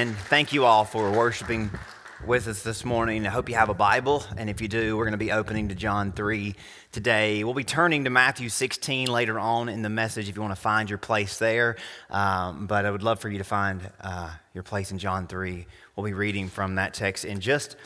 And thank you all for worshiping with us this morning. I hope you have a Bible, and if you do, we're going to be opening to John 3 today. We'll be turning to Matthew 16 later on in the message if you want to find your place there. Um, but I would love for you to find uh, your place in John 3. We'll be reading from that text in just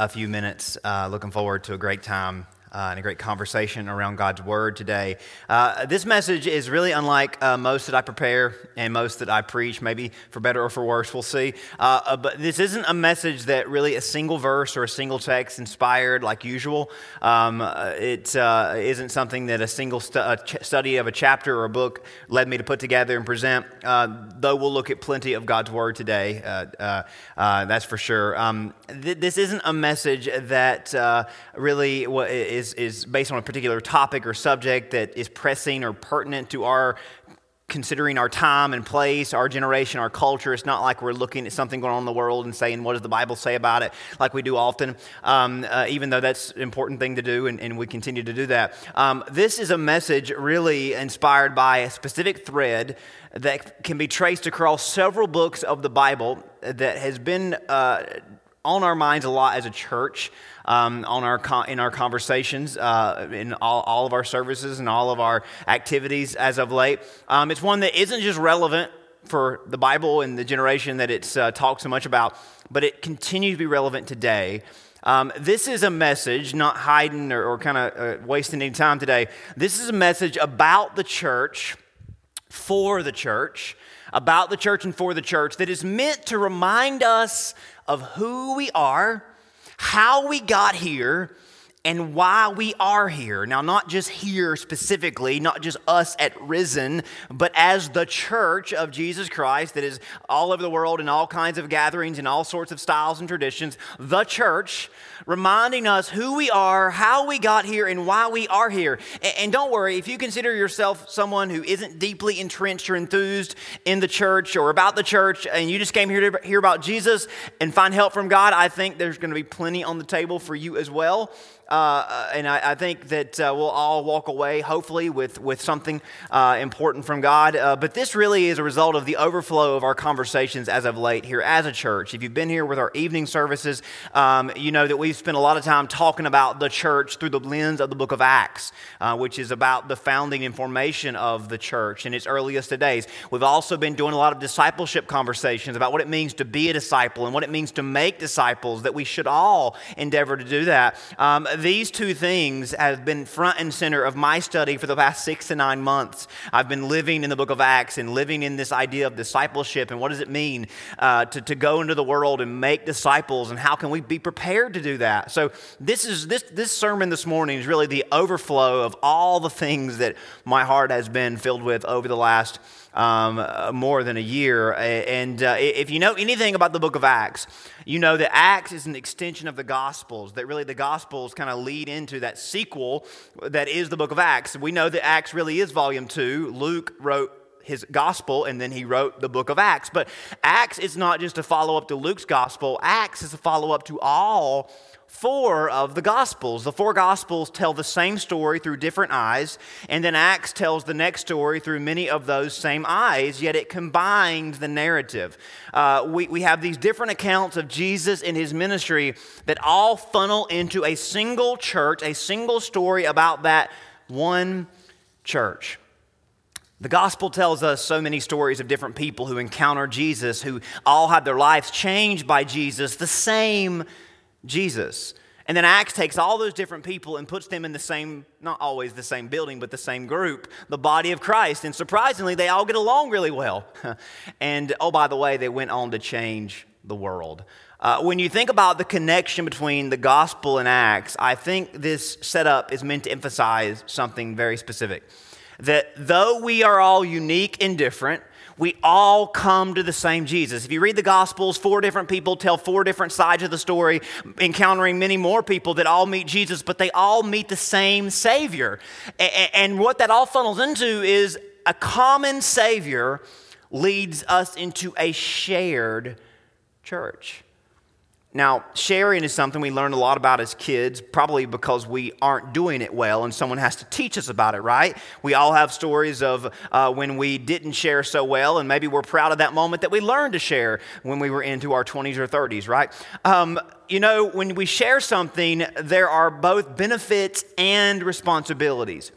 a few minutes. Uh, looking forward to a great time uh, and a great conversation around God's Word today. Uh, this message is really unlike uh, most that I prepare and most that I preach, maybe for better or for worse, we'll see. Uh, uh, but this isn't a message that really a single verse or a single text inspired like usual. Um, uh, it not something that a single stu- ch- study of a chapter or a book led me to put together and present, though we'll look at plenty of God's Word today. that's for sure. Um, th- this isn't a message that really is is, is based on a particular topic or subject that is pressing or pertinent to our considering our time and place, our generation, our culture. It's not like we're looking at something going on in the world and saying, what does the Bible say about it, like we do often, um, uh, even though that's an important thing to do, and, and we continue to do that. Um, this is a message really inspired by a specific thread that can be traced across several books of the Bible that has been uh, on our minds a lot as a church um, on our in our conversations, uh, in all, all, of our services and all of our activities as of late. Um, it's one that isn't just relevant for the Bible and the generation that it's uh, talked so much about, but it continues to be relevant today. Um, this is a message, not hiding or, or kind of uh, wasting any time today. This is a message about the church, for the church, about the church and for the church that is meant to remind us of who we are how we got here and why we are here. Now, not just here specifically, not just us at Risen, but as the church of Jesus Christ that is all over the world in all kinds of gatherings and all sorts of styles and traditions, the church, reminding us who we are, how we got here, and why we are here. And don't worry, if you consider yourself someone who isn't deeply entrenched or enthused in the church or about the church, and you just came here to hear about Jesus and find help from God, I think there's going to be plenty on the table for you as well. Uh, and I, I, think that uh, we'll all walk away, hopefully, with, with something uh, important from God. Uh, but this really is a result of the overflow of our conversations as of late here as a church. If you've been here with our evening services, um, you know that we've spent a lot of time talking about the church through the lens of the book of Acts, uh, which is about the founding and formation of the church in its earliest days. We've also been doing a lot of discipleship conversations about what it means to be a disciple and what it means to make disciples, that we should all endeavor to do that. Um, these two things have been front and center of my study for the past six to nine months. I've been living in the book of Acts and living in this idea of discipleship and what does it mean uh, to, to go into the world and make disciples and how can we be prepared to do that. So, this, is, this, this sermon this morning is really the overflow of all the things that my heart has been filled with over the last um, uh, more than a year. And uh, if you know anything about the book of Acts, you know that Acts is an extension of the Gospels, that really the Gospels kind of lead into that sequel that is the book of Acts. We know that Acts really is volume two. Luke wrote his gospel and then he wrote the book of Acts. But Acts is not just a follow up to Luke's gospel, Acts is a follow up to all four of the Gospels. The four Gospels tell the same story through different eyes, and then Acts tells the next story through many of those same eyes, yet it combines the narrative. Uh, we, we have these different accounts of Jesus and his ministry that all funnel into a single church, a single story about that one church. The gospel tells us so many stories of different people who encounter Jesus, who all had their lives changed by Jesus, the same Jesus. And then Acts takes all those different people and puts them in the same, not always the same building, but the same group, the body of Christ. And surprisingly, they all get along really well. and oh, by the way, they went on to change the world. Uh, when you think about the connection between the gospel and Acts, I think this setup is meant to emphasize something very specific. That though we are all unique and different, we all come to the same Jesus. If you read the Gospels, four different people tell four different sides of the story, encountering many more people that all meet Jesus, but they all meet the same Savior. And what that all funnels into is a common Savior leads us into a shared church. Now, sharing is something we learn a lot about as kids, probably because we aren't doing it well and someone has to teach us about it, right? We all have stories of uh, when we didn't share so well, and maybe we're proud of that moment that we learned to share when we were into our 20s or 30s, right? Um, you know, when we share something, there are both benefits and responsibilities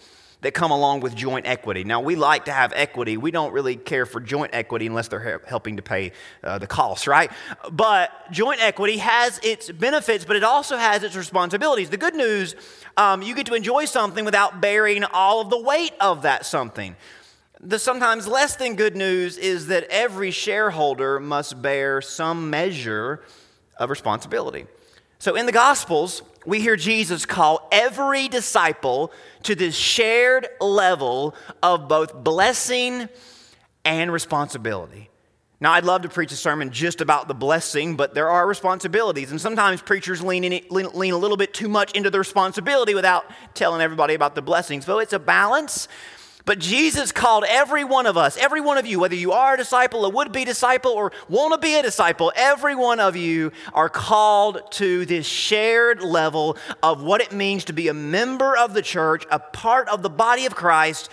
that come along with joint equity. Now, we like to have equity. We don't really care for joint equity unless they're helping to pay uh, the costs, right? But joint equity has its benefits, but it also has its responsibilities. The good news, um, you get to enjoy something without bearing all of the weight of that something. The sometimes less than good news is that every shareholder must bear some measure of responsibility. So in the Gospels, we hear Jesus call every disciple to this shared level of both blessing and responsibility. Now, I'd love to preach a sermon just about the blessing, but there are responsibilities. And sometimes preachers lean, in, lean, lean, a little bit too much into the responsibility without telling everybody about the blessings. So it's a balance. But Jesus called every one of us, every one of you, whether you are a disciple, a would be disciple, or want to be a disciple, every one of you are called to this shared level of what it means to be a member of the church, a part of the body of Christ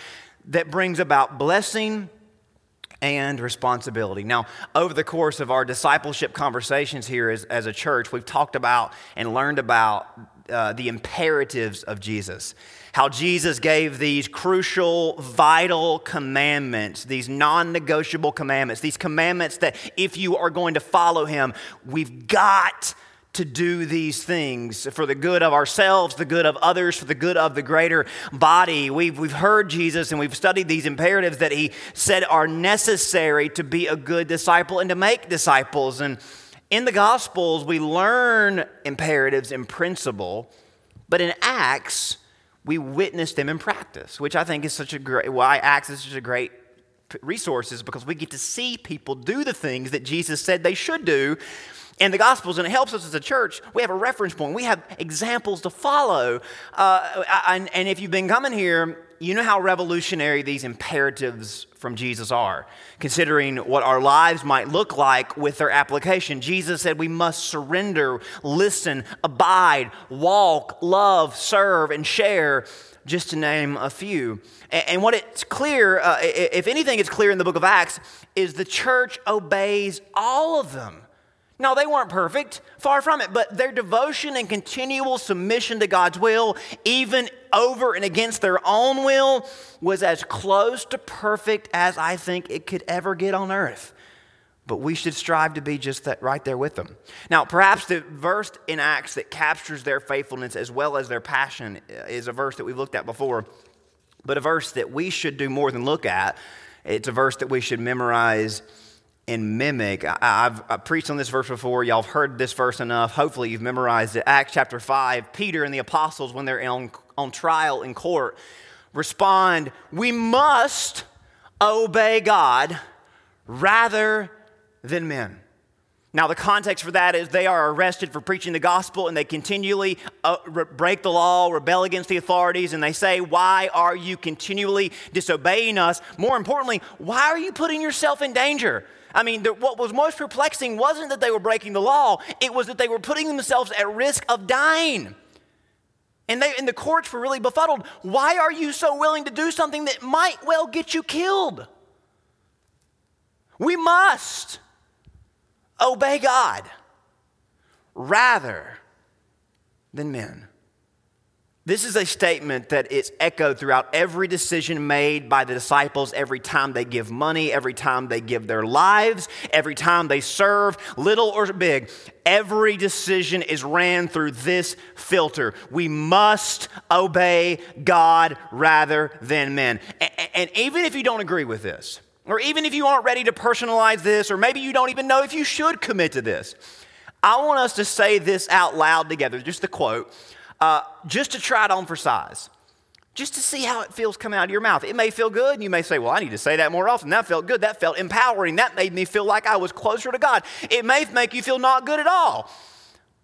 that brings about blessing and responsibility. Now, over the course of our discipleship conversations here as, as a church, we've talked about and learned about uh, the imperatives of Jesus how Jesus gave these crucial, vital commandments, these non negotiable commandments, these commandments that if you are going to follow him, we've got to do these things for the good of ourselves, the good of others, for the good of the greater body. We've, we've heard Jesus and we've studied these imperatives that he said are necessary to be a good disciple and to make disciples. And in the Gospels, we learn imperatives in principle, but in Acts, we witness them in practice, which I think is such a great, why Acts is such a great resource is because we get to see people do the things that Jesus said they should do in the Gospels, and it helps us as a church. We have a reference point, we have examples to follow. Uh, and, and if you've been coming here, you know how revolutionary these imperatives from Jesus are, considering what our lives might look like with their application. Jesus said we must surrender, listen, abide, walk, love, serve, and share, just to name a few. And, what it's clear, uh, if anything, it's clear in the book of Acts, is the church obeys all of them. No, they weren't perfect, far from it, but their devotion and continual submission to God's will, even over and against their own will, was as close to perfect as I think it could ever get on earth. But we should strive to be just that right there with them. Now, perhaps the verse in Acts that captures their faithfulness as well as their passion is a verse that we've looked at before, but a verse that we should do more than look at. It's a verse that we should memorize and mimic. I, have I've preached on this verse before. Y'all have heard this verse enough. Hopefully, you've memorized it. Acts chapter 5, Peter and the apostles, when they're on, on trial in court, respond, We must obey God rather than men. Now, the context for that is they are arrested for preaching the gospel and they continually uh, re- break the law, rebel against the authorities, and they say, Why are you continually disobeying us? More importantly, why are you putting yourself in danger? I mean, the, what was most perplexing wasn't that they were breaking the law, it was that they were putting themselves at risk of dying. And, they, and the courts were really befuddled. Why are you so willing to do something that might well get you killed? We must obey God rather than men. This is a statement that is echoed throughout every decision made by the disciples every time they give money, every time they give their lives, every time they serve, little or big. Every decision is ran through this filter. We must obey God rather than men. And even if you don't agree with this, or even if you aren't ready to personalize this, or maybe you don't even know if you should commit to this, I want us to say this out loud together, just the quote uh, just to try it on for size, just to see how it feels coming out of your mouth. It may feel good, and you may say, Well, I need to say that more often. That felt good. That felt empowering. That made me feel like I was closer to God. It may make you feel not good at all.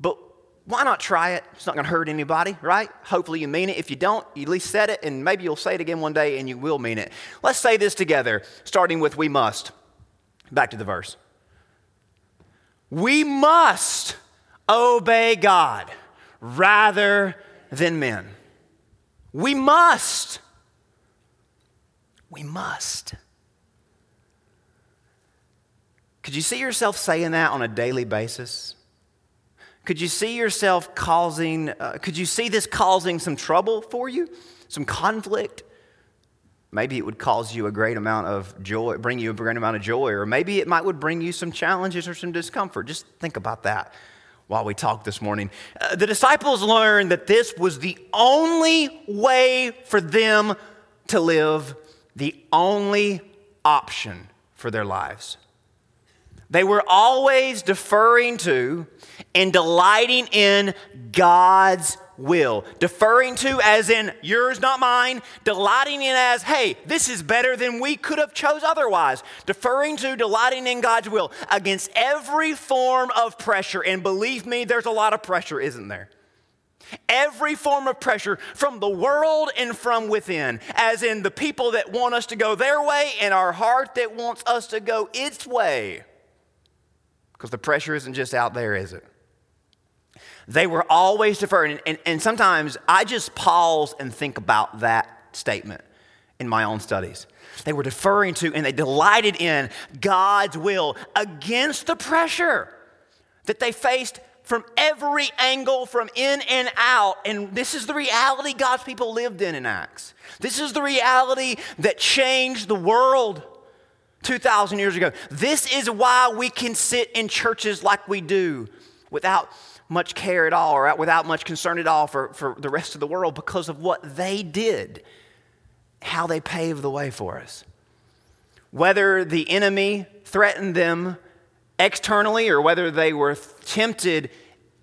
But why not try it? It's not going to hurt anybody, right? Hopefully you mean it. If you don't, you at least said it, and maybe you'll say it again one day and you will mean it. Let's say this together, starting with we must. Back to the verse. We must obey God rather than men. We must. We must. Could you see yourself saying that on a daily basis? Could you see yourself causing, uh, could you see this causing some trouble for you? Some conflict? Maybe it would cause you a great amount of joy, bring you a great amount of joy, or maybe it might would bring you some challenges or some discomfort. Just think about that while we talk this morning. Uh, the disciples learned that this was the only way for them to live, the only option for their lives. They were always deferring to and delighting in God's will. Deferring to as in yours not mine, delighting in as hey, this is better than we could have chose otherwise. Deferring to delighting in God's will against every form of pressure and believe me there's a lot of pressure isn't there? Every form of pressure from the world and from within, as in the people that want us to go their way and our heart that wants us to go its way. Because the pressure isn't just out there, is it? They were always deferring. And, and, and, sometimes I just pause and think about that statement in my own studies. They were deferring to and they delighted in God's will against the pressure that they faced from every angle, from in and out. And this is the reality God's people lived in in Acts. This is the reality that changed the world. 2,000 years ago. This is why we can sit in churches like we do without much care at all or without much concern at all for, for the rest of the world because of what they did, how they paved the way for us. Whether the enemy threatened them externally or whether they were tempted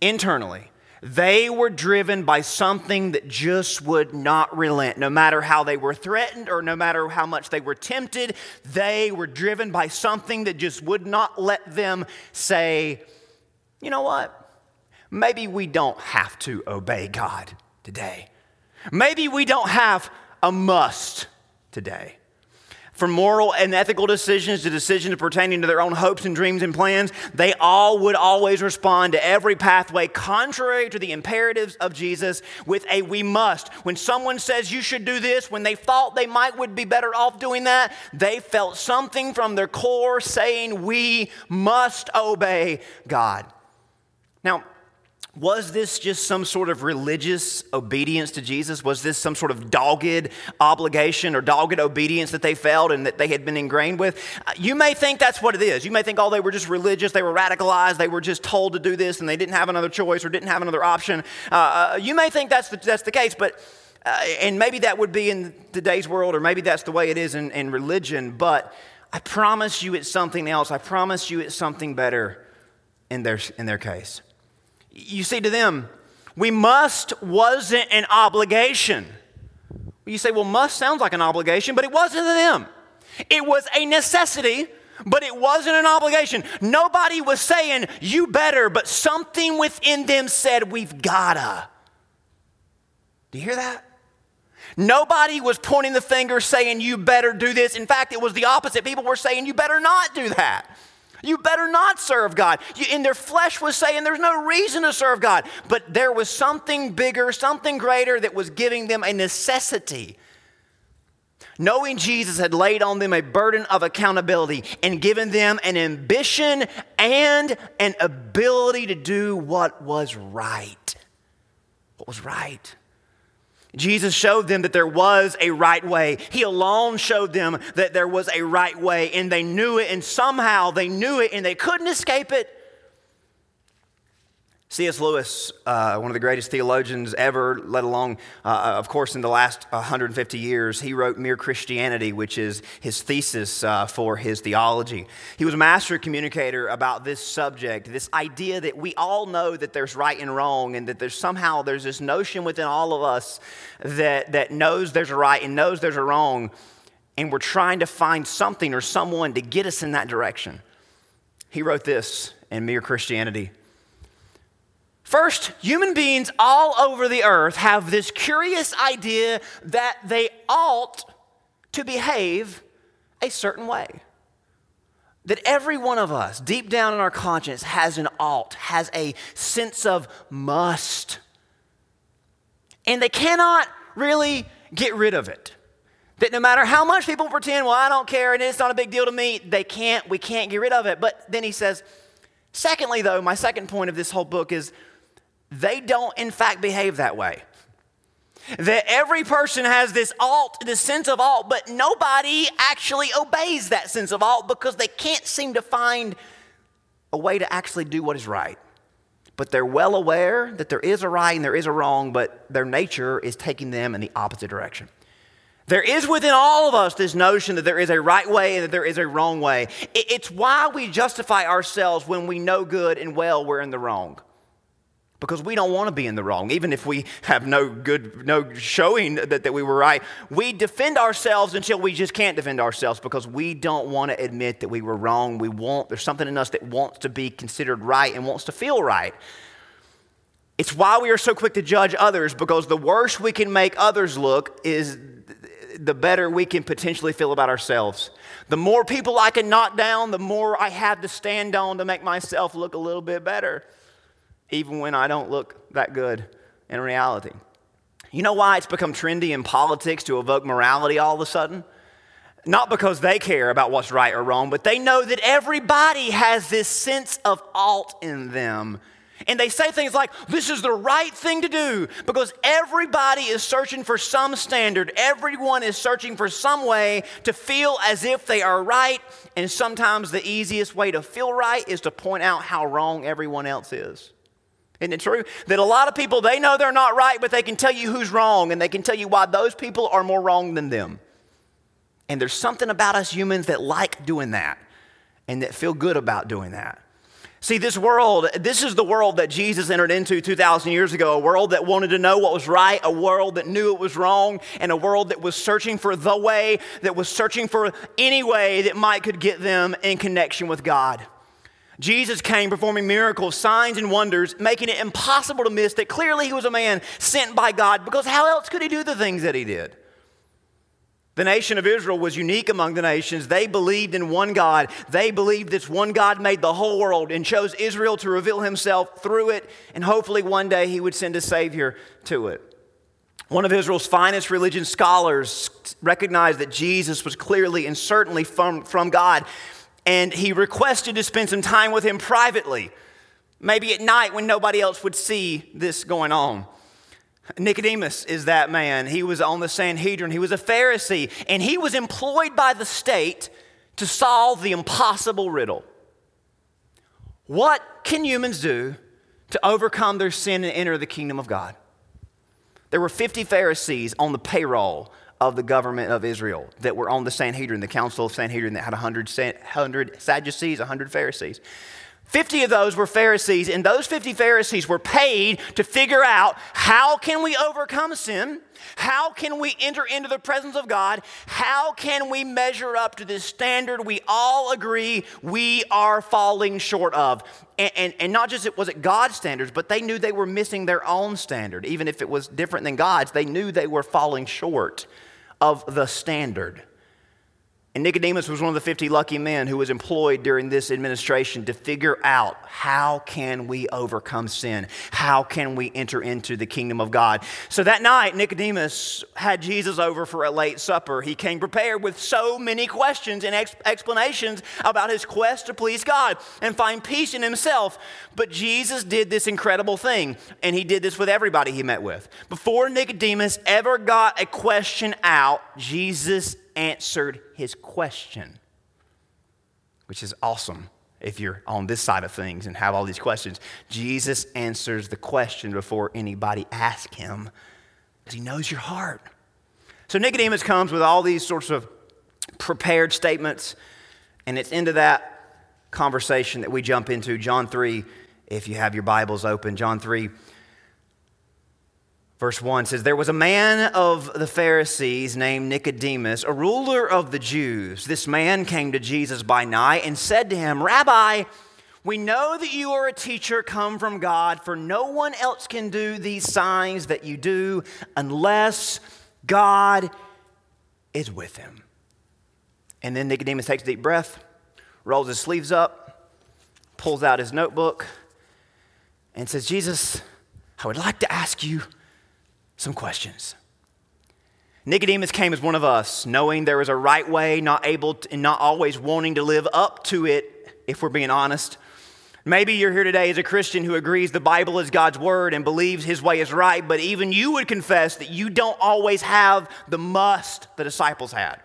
internally, they were driven by something that just would not relent. No matter how they were threatened or no matter how much they were tempted, they were driven by something that just would not let them say, you know what? Maybe we don't have to obey God today. Maybe we don't have a must today. From moral and ethical decisions to decisions pertaining to their own hopes and dreams and plans, they all would always respond to every pathway contrary to the imperatives of Jesus with a we must. When someone says you should do this, when they thought they might would be better off doing that, they felt something from their core saying we must obey God. Now, was this just some sort of religious obedience to Jesus? Was this some sort of dogged obligation or dogged obedience that they felt and that they had been ingrained with? Uh, you may think that's what it is. You may think, oh, they were just religious, they were radicalized, they were just told to do this and they didn't have another choice or didn't have another option. Uh, uh, you may think that's the, that's the case, but, uh, and maybe that would be in today's world or maybe that's the way it is in, in religion, but I promise you it's something else. I promise you it's something better in their, in their case. You say to them, we must wasn't an obligation. You say, well, must sounds like an obligation, but it wasn't to them. It was a necessity, but it wasn't an obligation. Nobody was saying, you better, but something within them said, we've gotta. Do you hear that? Nobody was pointing the finger saying, you better do this. In fact, it was the opposite. People were saying, you better not do that. You better not serve God. You, and their flesh was saying there's no reason to serve God. But there was something bigger, something greater that was giving them a necessity. Knowing Jesus had laid on them a burden of accountability and given them an ambition and an ability to do what was right. What was right? Jesus showed them that there was a right way. He alone showed them that there was a right way, and they knew it, and somehow they knew it, and they couldn't escape it. C.S. Lewis, uh, one of the greatest theologians ever, let alone, uh, uh of course, in the last 150 years, he wrote Mere Christianity, which is his thesis uh, for his theology. He was a master communicator about this subject, this idea that we all know that there's right and wrong, and that there's somehow there's this notion within all of us that, that knows there's a right and knows there's a wrong, and we're trying to find something or someone to get us in that direction. He wrote this in Mere Christianity. First, human beings all over the earth have this curious idea that they ought to behave a certain way. that every one of us, deep down in our conscience, has an ought, has a sense of must. And they cannot really get rid of it. That no matter how much people pretend, well, I don't care and it's not a big deal to me, they can't, we can't get rid of it. But then he says, secondly, though, my second point of this whole book is they don't, in fact, behave that way. That every person has this ought, this sense of ought, but nobody actually obeys that sense of ought because they can't seem to find a way to actually do what is right. But they're well aware that there is a right and there is a wrong, but their nature is taking them in the opposite direction. There is within all of us this notion that there is a right way and that there is a wrong way. It's why we justify ourselves when we know good and well we're in the wrong because we don't want to be in the wrong. Even if we have no good, no showing that, that we were right, we defend ourselves until we just can't defend ourselves because we don't want to admit that we were wrong. We want, there's something in us that wants to be considered right and wants to feel right. It's why we are so quick to judge others because the worse we can make others look is the better we can potentially feel about ourselves. The more people I can knock down, the more I have to stand on to make myself look a little bit better even when I don't look that good in reality. You know why it's become trendy in politics to evoke morality all of a sudden? Not because they care about what's right or wrong, but they know that everybody has this sense of ought in them. And they say things like, this is the right thing to do because everybody is searching for some standard. Everyone is searching for some way to feel as if they are right. And sometimes the easiest way to feel right is to point out how wrong everyone else is. Isn't it true? That a lot of people, they know they're not right, but they can tell you who's wrong and they can tell you why those people are more wrong than them. And there's something about us humans that like doing that and that feel good about doing that. See, this world, this is the world that Jesus entered into 2,000 years ago a world that wanted to know what was right, a world that knew it was wrong, and a world that was searching for the way, that was searching for any way that might could get them in connection with God. Jesus came performing miracles, signs, and wonders, making it impossible to miss that clearly he was a man sent by God because how else could he do the things that he did? The nation of Israel was unique among the nations. They believed in one God. They believed this one God made the whole world and chose Israel to reveal himself through it, and hopefully one day he would send a Savior to it. One of Israel's finest religion scholars recognized that Jesus was clearly and certainly from, from God and he requested to spend some time with him privately, maybe at night when nobody else would see this going on. Nicodemus is that man. He was on the Sanhedrin, he was a Pharisee, and he was employed by the state to solve the impossible riddle. What can humans do to overcome their sin and enter the kingdom of God? There were 50 Pharisees on the payroll of the government of Israel that were on the Sanhedrin, the council of Sanhedrin that had 100, 100 Sadducees, 100 Pharisees. 50 of those were Pharisees, and those 50 Pharisees were paid to figure out how can we overcome sin? How can we enter into the presence of God? How can we measure up to this standard we all agree we are falling short of? And, and, and not just it was it God's standards, but they knew they were missing their own standard. Even if it was different than God's, they knew they were falling short of the standard. And Nicodemus was one of the 50 lucky men who was employed during this administration to figure out how can we overcome sin? How can we enter into the kingdom of God? So that night, Nicodemus had Jesus over for a late supper. He came prepared with so many questions and ex- explanations about his quest to please God and find peace in himself. But Jesus did this incredible thing, and he did this with everybody he met with. Before Nicodemus ever got a question out, Jesus answered his question, which is awesome if you're on this side of things and have all these questions. Jesus answers the question before anybody asks him because he knows your heart. So Nicodemus comes with all these sorts of prepared statements, and it's into that conversation that we jump into. John 3, if you have your Bibles open, John 3 Verse 1 says, There was a man of the Pharisees named Nicodemus, a ruler of the Jews. This man came to Jesus by night and said to him, Rabbi, we know that you are a teacher come from God, for no one else can do these signs that you do unless God is with him. And then Nicodemus takes a deep breath, rolls his sleeves up, pulls out his notebook, and says, Jesus, I would like to ask you some questions. Nicodemus came as one of us, knowing there was a right way, not able to, and not always wanting to live up to it, if we're being honest. Maybe you're here today as a Christian who agrees the Bible is God's word and believes his way is right, but even you would confess that you don't always have the must the disciples had.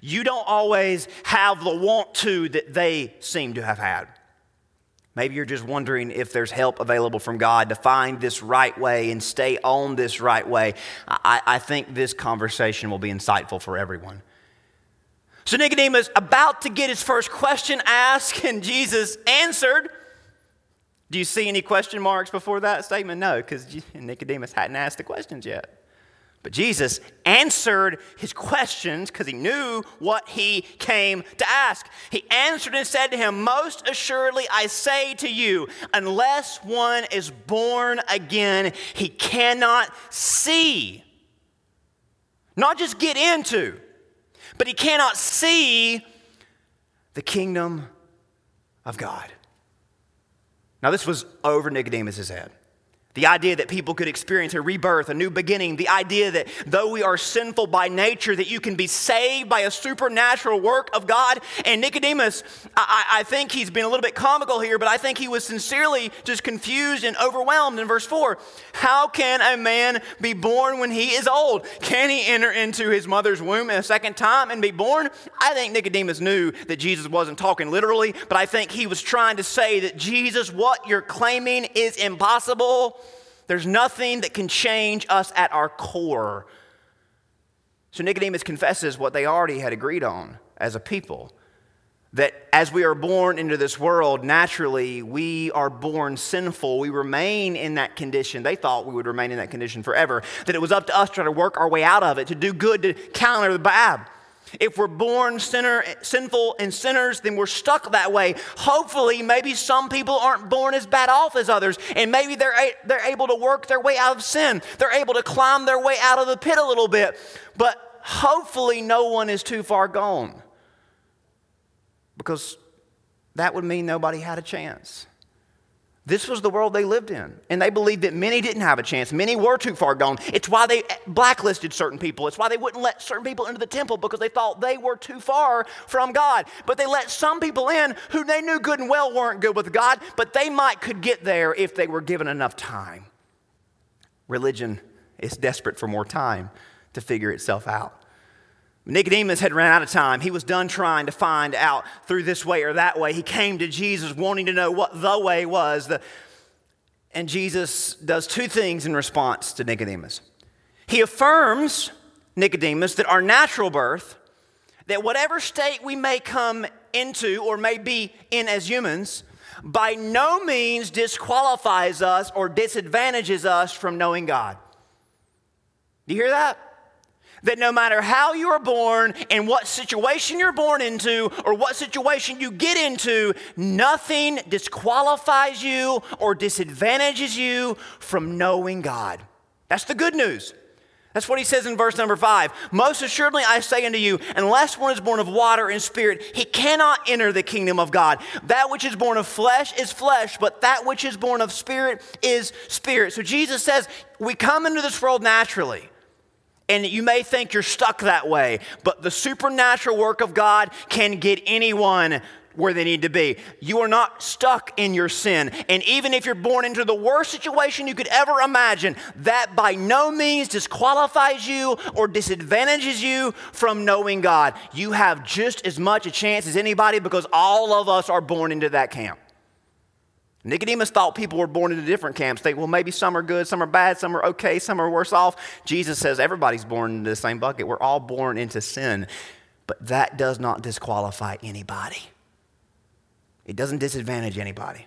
You don't always have the want to that they seem to have had. Maybe you're just wondering if there's help available from God to find this right way and stay on this right way. I, I think this conversation will be insightful for everyone. So Nicodemus about to get his first question asked, and Jesus answered. Do you see any question marks before that statement? No, because Nicodemus hadn't asked the questions yet. But Jesus answered his questions because he knew what he came to ask. He answered and said to him, Most assuredly I say to you, unless one is born again, he cannot see. Not just get into, but he cannot see the kingdom of God. Now, this was over Nicodemus' head. The idea that people could experience a rebirth, a new beginning, the idea that though we are sinful by nature, that you can be saved by a supernatural work of God. And Nicodemus, I, I, think he's been a little bit comical here, but I think he was sincerely just confused and overwhelmed in verse 4. How can a man be born when he is old? Can he enter into his mother's womb a second time and be born? I think Nicodemus knew that Jesus wasn't talking literally, but I think he was trying to say that Jesus, what you're claiming is impossible. There's nothing that can change us at our core. So Nicodemus confesses what they already had agreed on as a people that as we are born into this world, naturally, we are born sinful. We remain in that condition. They thought we would remain in that condition forever, that it was up to us to try to work our way out of it, to do good, to counter the bad. If we're born sinner, sinful and sinners, then we're stuck that way. Hopefully, maybe some people aren't born as bad off as others, and maybe they're, they're able to work their way out of sin. They're able to climb their way out of the pit a little bit. But hopefully, no one is too far gone because that would mean nobody had a chance. This was the world they lived in. And they believed that many didn't have a chance. Many were too far gone. It's why they blacklisted certain people. It's why they wouldn't let certain people into the temple because they thought they were too far from God. But they let some people in who they knew good and well weren't good with God, but they might could get there if they were given enough time. Religion is desperate for more time to figure itself out. Nicodemus had run out of time. He was done trying to find out through this way or that way. He came to Jesus wanting to know what the way was. The, and Jesus does two things in response to Nicodemus. He affirms Nicodemus that our natural birth, that whatever state we may come into or may be in as humans, by no means disqualifies us or disadvantages us from knowing God. Do you hear that? That no matter how you are born and what situation you're born into or what situation you get into, nothing disqualifies you or disadvantages you from knowing God. That's the good news. That's what he says in verse number five. Most assuredly, I say unto you, unless one is born of water and spirit, he cannot enter the kingdom of God. That which is born of flesh is flesh, but that which is born of spirit is spirit. So Jesus says, we come into this world naturally. And you may think you're stuck that way, but the supernatural work of God can get anyone where they need to be. You are not stuck in your sin. And even if you're born into the worst situation you could ever imagine, that by no means disqualifies you or disadvantages you from knowing God. You have just as much a chance as anybody because all of us are born into that camp. Nicodemus thought people were born into different camps. Think, well, maybe some are good, some are bad, some are okay, some are worse off. Jesus says everybody's born into the same bucket. We're all born into sin. But that does not disqualify anybody, it doesn't disadvantage anybody.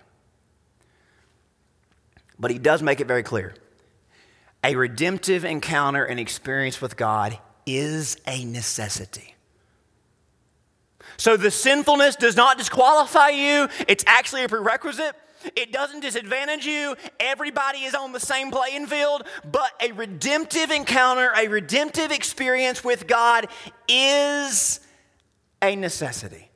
But he does make it very clear a redemptive encounter and experience with God is a necessity. So the sinfulness does not disqualify you, it's actually a prerequisite. It doesn't disadvantage you. Everybody is on the same playing field, but a redemptive encounter, a redemptive experience with God is a necessity.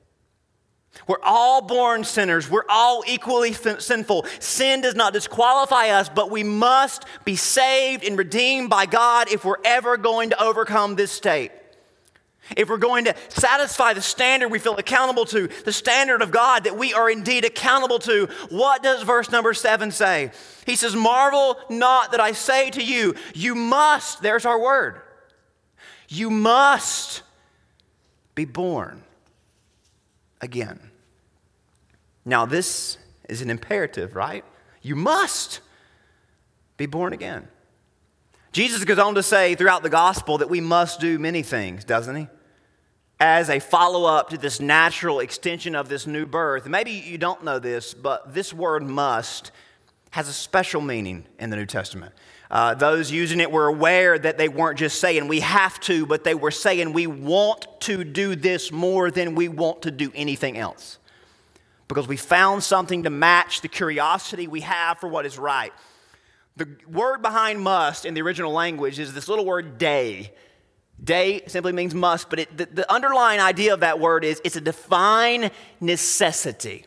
We're all born sinners. We're all equally sinful. Sin does not disqualify us, but we must be saved and redeemed by God if we're ever going to overcome this state. If we're going to satisfy the standard we feel accountable to, the standard of God that we are indeed accountable to, what does verse number seven say? He says, Marvel not that I say to you, you must, there's our word, you must be born again. Now, this is an imperative, right? You must be born again. Jesus goes on to say throughout the gospel that we must do many things, doesn't he? As a follow up to this natural extension of this new birth. Maybe you don't know this, but this word must has a special meaning in the New Testament. Uh, those using it were aware that they weren't just saying we have to, but they were saying we want to do this more than we want to do anything else. Because we found something to match the curiosity we have for what is right. The word behind must in the original language is this little word dei. Dei simply means must, but it, the, the underlying idea of that word is it's a divine necessity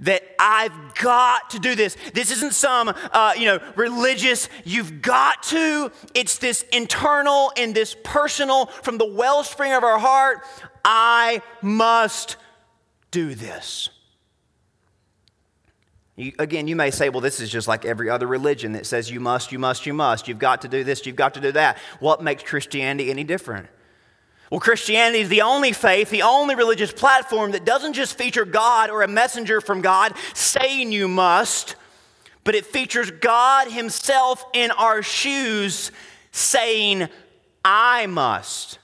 that I've got to do this. This isn't some, uh, you know, religious, you've got to. It's this internal and this personal from the wellspring of our heart. I must do this. You, again, you may say, well, this is just like every other religion that says you must, you must, you must. You've got to do this, you've got to do that. What makes Christianity any different? Well, Christianity is the only faith, the only religious platform that doesn't just feature God or a messenger from God saying you must, but it features God Himself in our shoes saying, I must.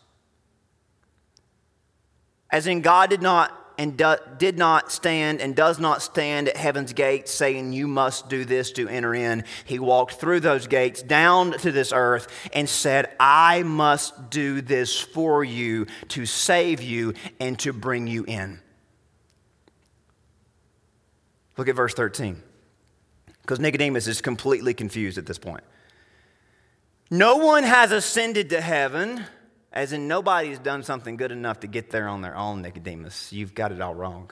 As in, God did not and do, did not stand and does not stand at heaven's gates saying, You must do this to enter in. He walked through those gates down to this earth and said, I must do this for you to save you and to bring you in. Look at verse 13. Because Nicodemus is completely confused at this point. No one has ascended to heaven as in, nobody's done something good enough to get there on their own, Nicodemus. You've got it all wrong.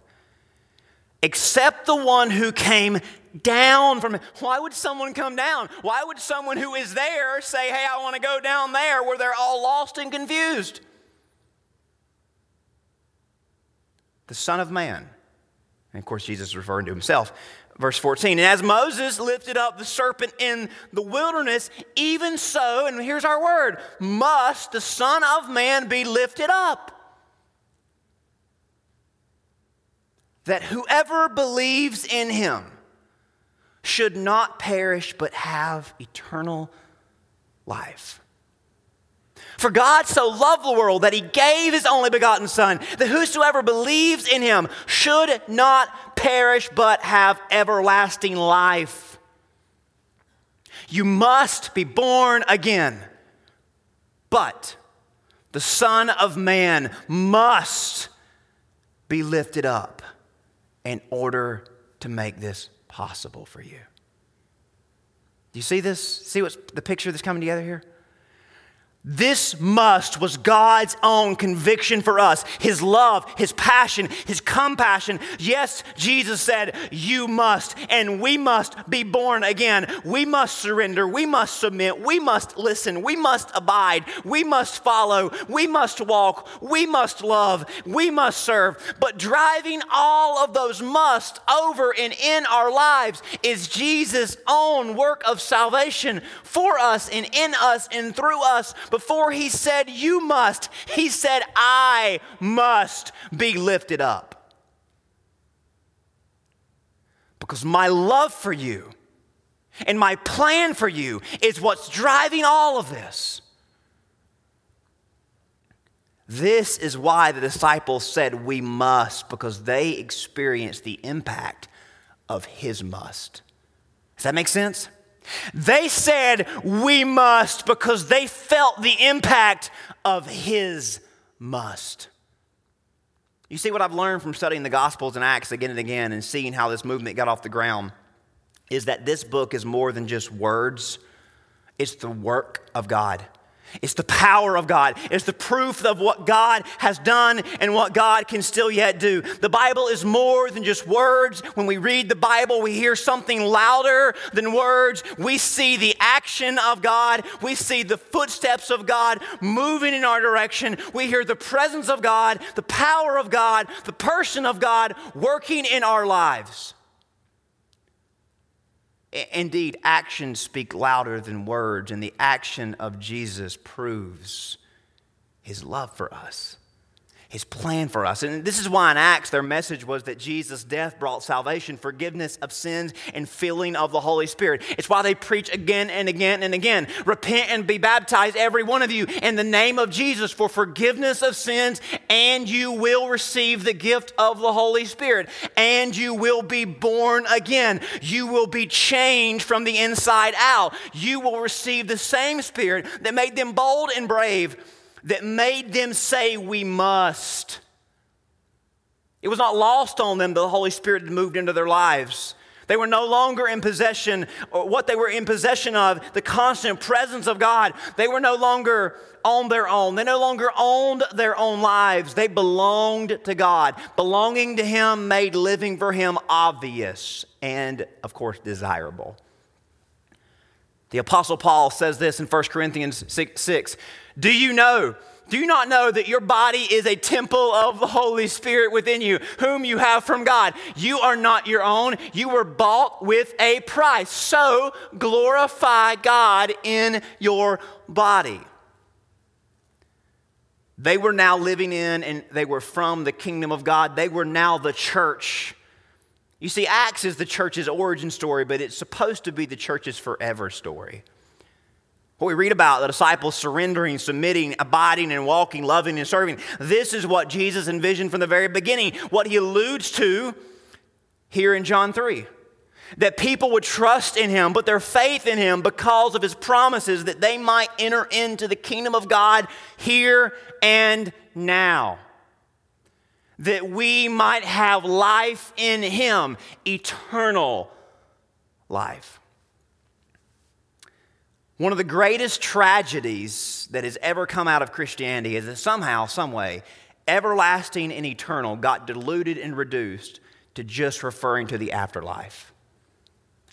Except the one who came down from Why would someone come down? Why would someone who is there say, Hey, I want to go down there where they're all lost and confused? The Son of Man. And of course, Jesus is referring to himself. Verse 14, and as Moses lifted up the serpent in the wilderness, even so, and here's our word, must the Son of Man be lifted up. That whoever believes in him should not perish but have eternal life. For God so loved the world that he gave his only begotten Son, that whosoever believes in him should not perish but have everlasting life. You must be born again. But the Son of Man must be lifted up in order to make this possible for you. Do you see this? See what's the picture that's coming together here? This must was God's own conviction for us. His love, His passion, His compassion. Yes, Jesus said, You must, and we must be born again. We must surrender. We must submit. We must listen. We must abide. We must follow. We must walk. We must love. We must serve. But driving all of those must over and in our lives is Jesus' own work of salvation for us and in us and through us before he said, You must, he said, I must be lifted up. Because my love for you and my plan for you is what's driving all of this. This is why the disciples said we must, because they experienced the impact of his must. Does that make sense? They said, We must, because they felt the impact of His must. You see, what I've learned from studying the Gospels and Acts again and again and seeing how this movement got off the ground is that this book is more than just words, it's the work of God. It's the power of God. It's the proof of what God has done and what God can still yet do. The Bible is more than just words. When we read the Bible, we hear something louder than words. We see the action of God. We see the footsteps of God moving in our direction. We hear the presence of God, the power of God, the person of God working in our lives. Indeed, actions speak louder than words, and the action of Jesus proves his love for us his plan for us. And this is why in Acts, their message was that Jesus' death brought salvation, forgiveness of sins, and filling of the Holy Spirit. It's why they preach again and again and again repent and be baptized, every one of you, in the name of Jesus for forgiveness of sins, and you will receive the gift of the Holy Spirit, and you will be born again. You will be changed from the inside out. You will receive the same Spirit that made them bold and brave that made them say, We must. It was not lost on them that the Holy Spirit had moved into their lives. They were no longer in possession, or what they were in possession of, the constant presence of God. They were no longer on their own. They no longer owned their own lives. They belonged to God. Belonging to Him made living for Him obvious and, of course, desirable. The Apostle Paul says this in 1 Corinthians 6, 6 do you know? Do you not know that your body is a temple of the Holy Spirit within you, whom you have from God? You are not your own. You were bought with a price. So glorify God in your body. They were now living in and they were from the kingdom of God. They were now the church. You see, Acts is the church's origin story, but it's supposed to be the church's forever story. What we read about the disciples surrendering, submitting, abiding, and walking, loving, and serving. This is what Jesus envisioned from the very beginning, what he alludes to here in John 3. That people would trust in him, put their faith in him because of his promises that they might enter into the kingdom of God here and now. That we might have life in him, eternal life. One of the greatest tragedies that has ever come out of Christianity is that somehow, someway, everlasting and eternal got diluted and reduced to just referring to the afterlife.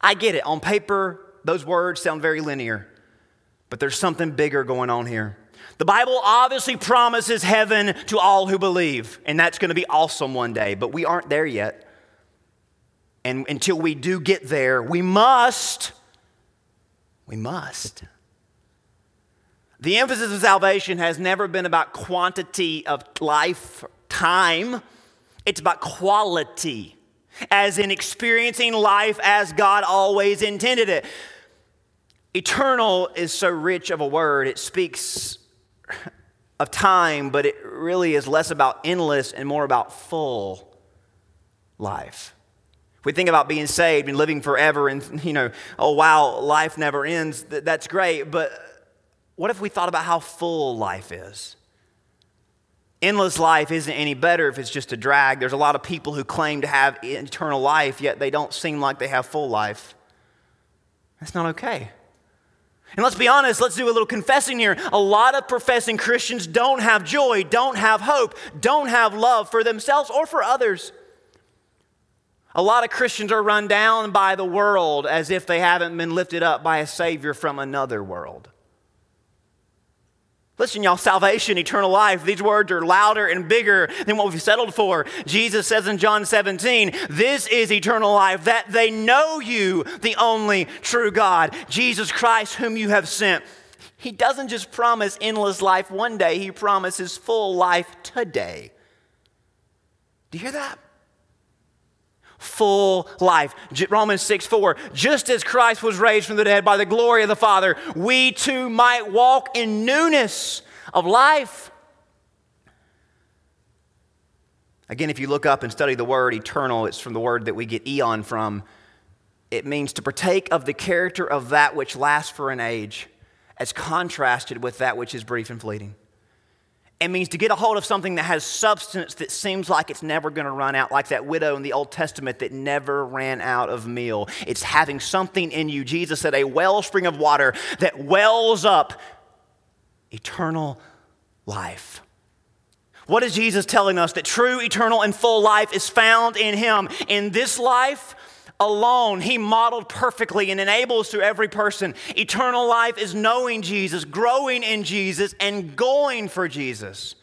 I get it. On paper, those words sound very linear, but there's something bigger going on here. The Bible obviously promises heaven to all who believe, and that's going to be awesome one day, but we aren't there yet. And until we do get there, we must we must. The emphasis of salvation has never been about quantity of life, time. It's about quality, as in experiencing life as God always intended it. Eternal is so rich of a word, it speaks of time, but it really is less about endless and more about full life. We think about being saved and living forever and, you know, oh, wow, life never ends, that's great. But what if we thought about how full life is? Endless life isn't any better if it's just a drag. There's a lot of people who claim to have eternal life, yet they don't seem like they have full life. That's not okay. And let's be honest, let's do a little confessing here. A lot of professing Christians don't have joy, don't have hope, don't have love for themselves or for others. A lot of Christians are run down by the world as if they haven't been lifted up by a Savior from another world. Listen, y'all, salvation, eternal life, these words are louder and bigger than what we've settled for. Jesus says in John 17, This is eternal life, that they know you, the only true God, Jesus Christ, whom you have sent. He doesn't just promise endless life one day, He promises full life today. Do you hear that? Full life. Romans 6 4. Just as Christ was raised from the dead by the glory of the Father, we too might walk in newness of life. Again, if you look up and study the word eternal, it's from the word that we get eon from. It means to partake of the character of that which lasts for an age, as contrasted with that which is brief and fleeting. It means to get a hold of something that has substance that seems like it's never going to run out, like that widow in the Old Testament that never ran out of meal. It's having something in you. Jesus said, a wellspring of water that wells up eternal life. What is Jesus telling us? That true, eternal, and full life is found in Him. In this life, alone, he modeled perfectly and enables to every person. Eternal life is knowing Jesus, growing in Jesus, and going for Jesus.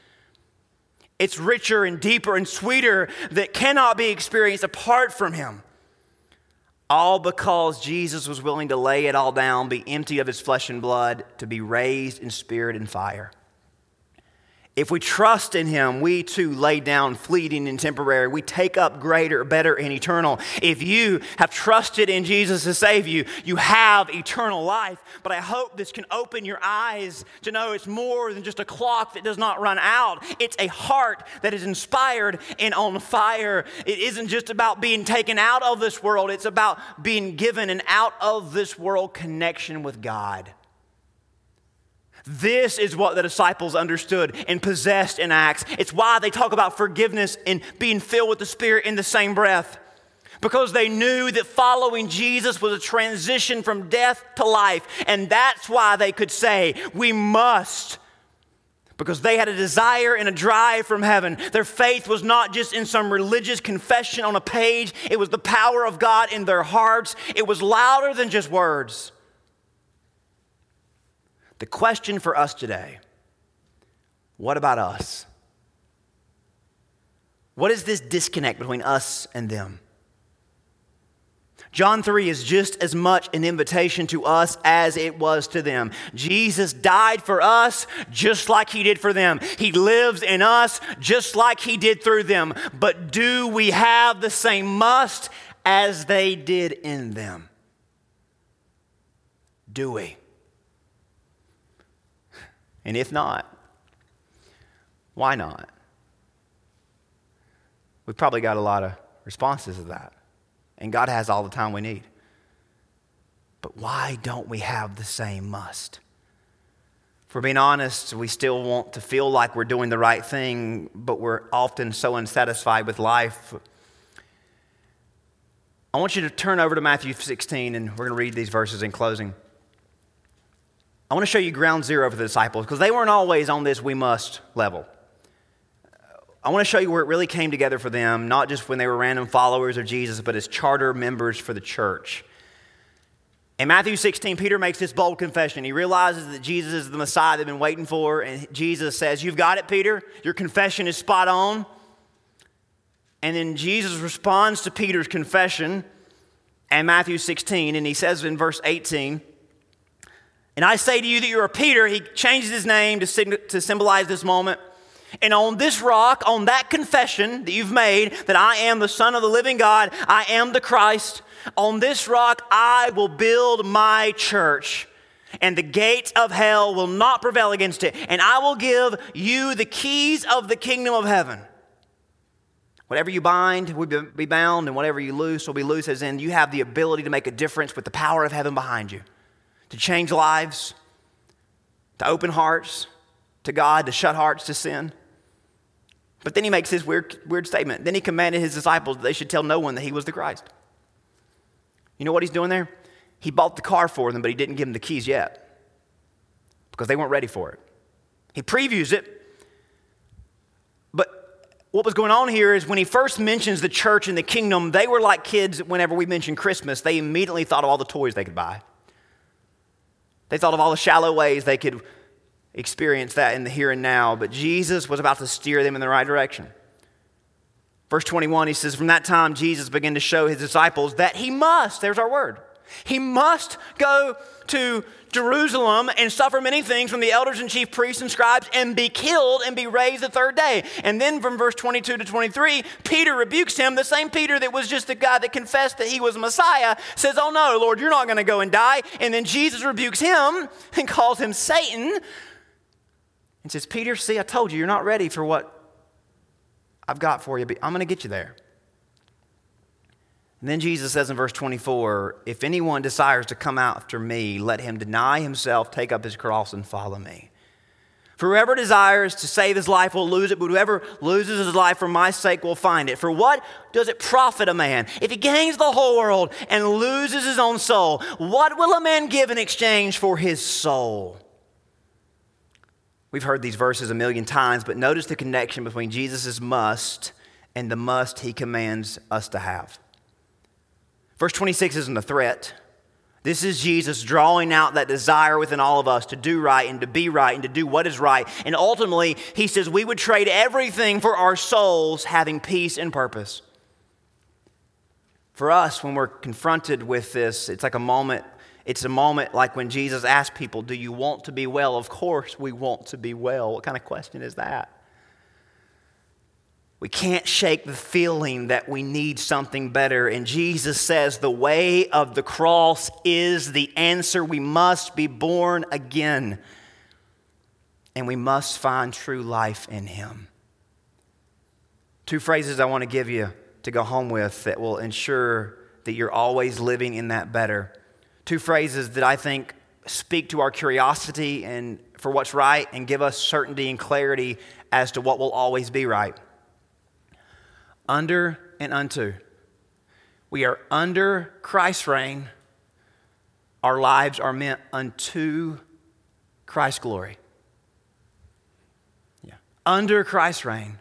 It's richer and deeper and sweeter that cannot be experienced apart from him. All because Jesus was willing to lay it all down, be empty of his flesh and blood, to be raised in spirit and fire. If we trust in Him, we too lay down fleeting and temporary. We take up greater, better, and eternal. If you have trusted in Jesus to save you, you have eternal life. But I hope this can open your eyes to know it's more than just a clock that does not run out. It's a heart that is inspired and on fire. It isn't just about being taken out of this world, it's about being given an out of this world connection with God. This is what the disciples understood and possessed in Acts. It's why they talk about forgiveness and being filled with the Spirit in the same breath. Because they knew that following Jesus was a transition from death to life. And that's why they could say, We must. Because they had a desire and a drive from heaven. Their faith was not just in some religious confession on a page, it was the power of God in their hearts. It was louder than just words. The question for us today what about us? What is this disconnect between us and them? John 3 is just as much an invitation to us as it was to them. Jesus died for us just like he did for them. He lives in us just like he did through them. But do we have the same must as they did in them? Do we? And if not, why not? We've probably got a lot of responses to that. And God has all the time we need. But why don't we have the same must? For being honest, we still want to feel like we're doing the right thing, but we're often so unsatisfied with life. I want you to turn over to Matthew 16, and we're going to read these verses in closing. I want to show you ground zero for the disciples because they weren't always on this we must level. I want to show you where it really came together for them, not just when they were random followers of Jesus, but as charter members for the church. In Matthew 16, Peter makes this bold confession. He realizes that Jesus is the Messiah they've been waiting for, and Jesus says, You've got it, Peter. Your confession is spot on. And then Jesus responds to Peter's confession in Matthew 16, and he says in verse 18, and I say to you that you are Peter. He changes his name to, to symbolize this moment. And on this rock, on that confession that you've made that I am the Son of the living God, I am the Christ, on this rock I will build my church. And the gates of hell will not prevail against it. And I will give you the keys of the kingdom of heaven. Whatever you bind will be bound, and whatever you loose will be loose, as in you have the ability to make a difference with the power of heaven behind you to change lives, to open hearts to God, to shut hearts to sin. But then he makes this weird, weird statement. Then he commanded his disciples that they should tell no one that he was the Christ. You know what he's doing there? He bought the car for them, but he didn't give them the keys yet because they weren't ready for it. He previews it. But what was going on here is when he first mentions the church and the kingdom, they were like kids whenever we mention Christmas. They immediately thought of all the toys they could buy. They thought of all the shallow ways they could experience that in the here and now, but Jesus was about to steer them in the right direction. Verse 21, he says, From that time, Jesus began to show his disciples that he must, there's our word, he must go to Jerusalem and suffer many things from the elders and chief priests and scribes and be killed and be raised the third day. And then from verse 22 to 23, Peter rebukes him. The same Peter that was just the guy that confessed that he was Messiah says, Oh no, Lord, you're not going to go and die. And then Jesus rebukes him and calls him Satan and says, Peter, see, I told you, you're not ready for what I've got for you, but I'm going to get you there. And then Jesus says in verse 24, If anyone desires to come after me, let him deny himself, take up his cross, and follow me. For whoever desires to save his life will lose it, but whoever loses his life for my sake will find it. For what does it profit a man if he gains the whole world and loses his own soul? What will a man give in exchange for his soul? We've heard these verses a million times, but notice the connection between Jesus' must and the must he commands us to have. Verse 26 isn't a threat. This is Jesus drawing out that desire within all of us to do right and to be right and to do what is right. And ultimately, he says we would trade everything for our souls having peace and purpose. For us, when we're confronted with this, it's like a moment. It's a moment like when Jesus asked people, Do you want to be well? Of course, we want to be well. What kind of question is that? We can't shake the feeling that we need something better. And Jesus says the way of the cross is the answer. We must be born again. And we must find true life in Him. Two phrases I want to give you to go home with that will ensure that you're always living in that better. Two phrases that I think speak to our curiosity and for what's right and give us certainty and clarity as to what will always be right under and unto. We are under Christ's reign. Our lives are meant unto Christ's glory. Yeah. Under Christ's reign,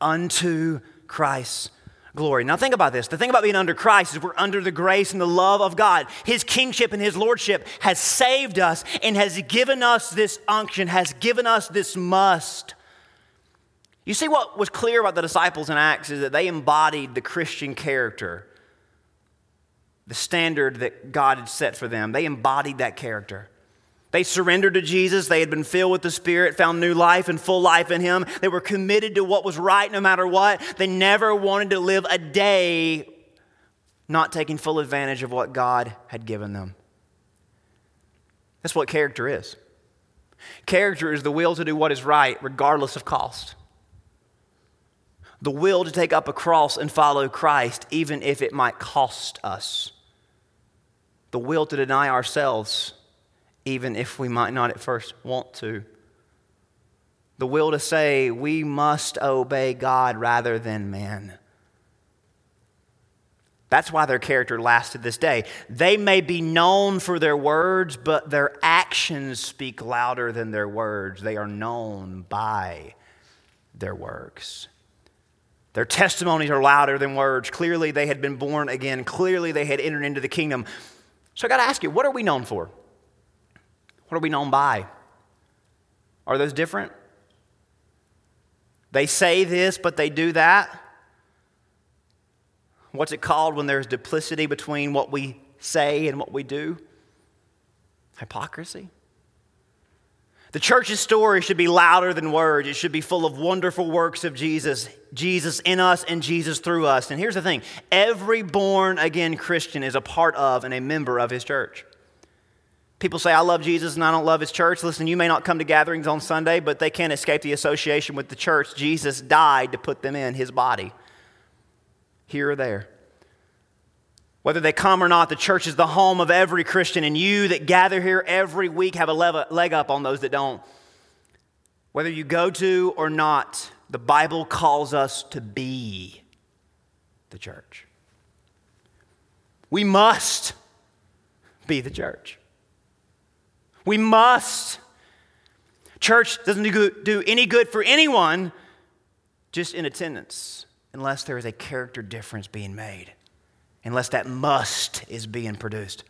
unto Christ's glory. Now, think about this. The thing about being under Christ is we're under the grace and the love of God. His kingship and His lordship has saved us and has given us this unction, has given us this must. You see, what was clear about the disciples in Acts is that they embodied the Christian character, the standard that God had set for them. They embodied that character. They surrendered to Jesus. They had been filled with the Spirit, found new life and full life in Him. They were committed to what was right no matter what. They never wanted to live a day not taking full advantage of what God had given them. That's what character is. Character is the will to do what is right, regardless of cost the will to take up a cross and follow Christ, even if it might cost us. The will to deny ourselves, even if we might not at first want to. The will to say we must obey God rather than man. That's why their character lasts to this day. They may be known for their words, but their actions speak louder than their words. They are known by their works. Their testimonies are louder than words. Clearly, they had been born again. Clearly, they had entered into the kingdom. So I got to ask you, what are we known for? What are we known by? Are those different? They say this, but they do that. What's it called when there's duplicity between what we say and what we do? Hypocrisy. The church's story should be louder than words. It should be full of wonderful works of Jesus, Jesus in us and Jesus through us. And here's the thing every born again Christian is a part of and a member of his church. People say, I love Jesus and I don't love his church. Listen, you may not come to gatherings on Sunday, but they can't escape the association with the church. Jesus died to put them in his body, here or there. Whether they come or not, the church is the home of every Christian, and you that gather here every week have a leg up on those that don't. Whether you go to or not, the Bible calls us to be the church. We must be the church. We must. Church doesn't do any good for anyone just in attendance unless there is a character difference being made unless that must is being produced.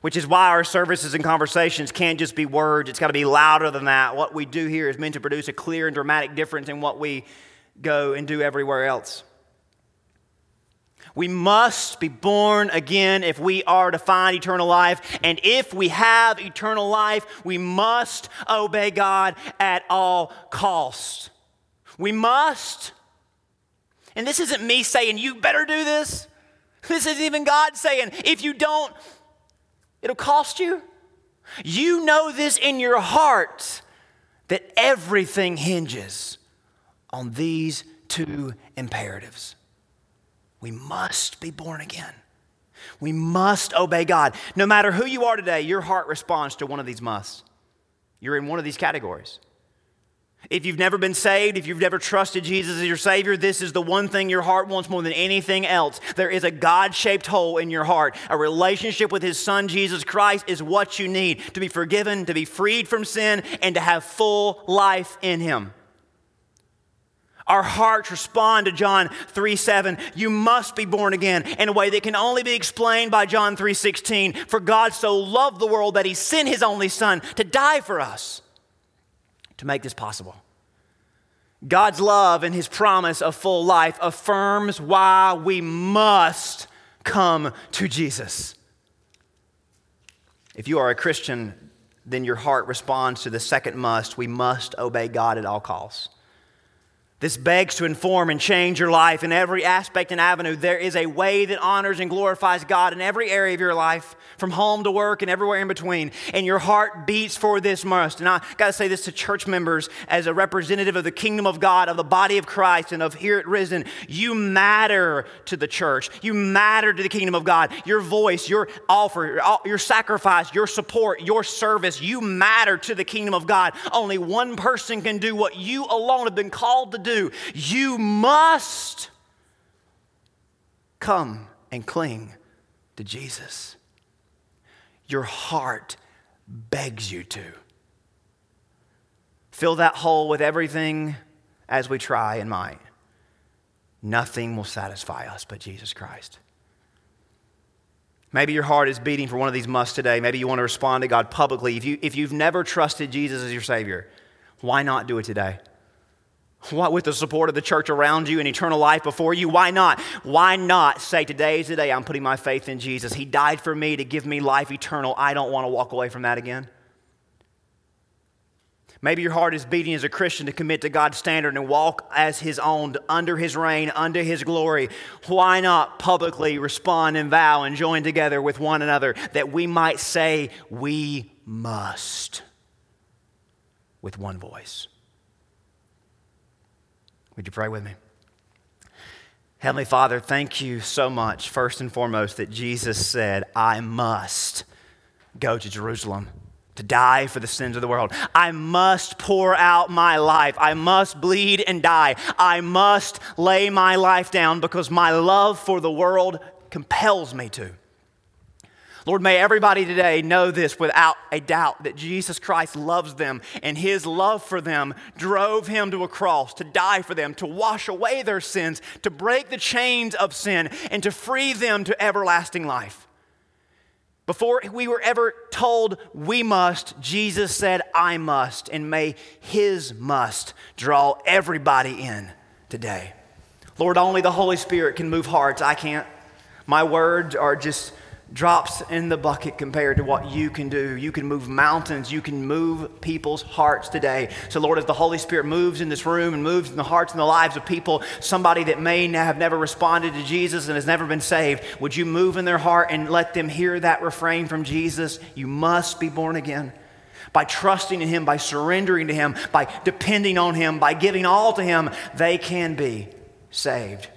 Which is why our services and conversations can't just be words, it's got to be louder than that. What we do here is meant to produce a clear and dramatic difference in what we go and do everywhere else. We must be born again if we are to find eternal life. And if we have eternal life, we must obey God at all costs. We must. And this isn't me saying, you better do this. This is even God saying, if you don't, it'll cost you. You know this in your heart that everything hinges on these two imperatives. We must be born again. We must obey God. No matter who you are today, your heart responds to one of these musts. You're in one of these categories. If you've never been saved, if you've never trusted Jesus as your Savior, this is the one thing your heart wants more than anything else. There is a God shaped hole in your heart. A relationship with His Son, Jesus Christ, is what you need to be forgiven, to be freed from sin, and to have full life in Him. Our hearts respond to John 3 7. You must be born again in a way that can only be explained by John 3 16. For God so loved the world that He sent His only Son to die for us to make this possible. God's love and his promise of full life affirms why we must come to Jesus. If you are a Christian, then your heart responds to the second must. We must obey God at all costs. This begs to inform and change your life in every aspect and avenue. There is a way that honors and glorifies God in every area of your life, from home to work and everywhere in between. And your heart beats for this must. And I got to say this to church members as a representative of the kingdom of God, of the body of Christ, and of here at Risen. You matter to the church. You matter to the kingdom of God. Your voice, your offer, your sacrifice, your support, your service, you matter to the kingdom of God. Only one person can do what you alone have been called to do do. You must come and cling to Jesus. Your heart begs you to. Fill that hole with everything as we try and might. Nothing will satisfy us but Jesus Christ. Maybe your heart is beating for one of these musts today. Maybe you want to respond to God publicly. If, you, if you've never trusted Jesus as your Savior, why not do it today? What, with the support of the church around you and eternal life before you? Why not? Why not say, Today is the day I'm putting my faith in Jesus? He died for me to give me life eternal. I don't want to walk away from that again. Maybe your heart is beating as a Christian to commit to God's standard and walk as His own, under His reign, under His glory. Why not publicly respond and vow and join together with one another that we might say, We must, with one voice? Would you pray with me? Heavenly Father, thank you so much, first and foremost, that Jesus said, I must go to Jerusalem to die for the sins of the world. I must pour out my life. I must bleed and die. I must lay my life down because my love for the world compels me to. Lord, may everybody today know this without a doubt that Jesus Christ loves them and his love for them drove him to a cross to die for them, to wash away their sins, to break the chains of sin, and to free them to everlasting life. Before we were ever told we must, Jesus said, I must, and may his must draw everybody in today. Lord, only the Holy Spirit can move hearts. I can't. My words are just drops in the bucket compared to what you can do. You can move mountains. You can move people's hearts today. So, Lord, as the Holy Spirit moves in this room and moves in the hearts and the lives of people, somebody that may have never responded to Jesus and has never been saved, would you move in their heart and let them hear that refrain from Jesus? You must be born again. By trusting in Him, by surrendering to Him, by depending on Him, by giving all to Him, they can be saved.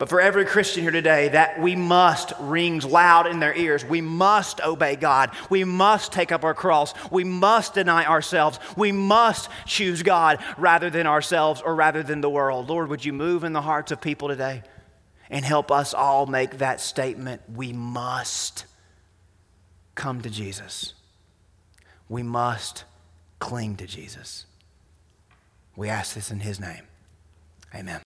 But for every Christian here today, that we must rings loud in their ears. We must obey God. We must take up our cross. We must deny ourselves. We must choose God rather than ourselves or rather than the world. Lord, would you move in the hearts of people today and help us all make that statement? We must come to Jesus. We must cling to Jesus. We ask this in His name. Amen.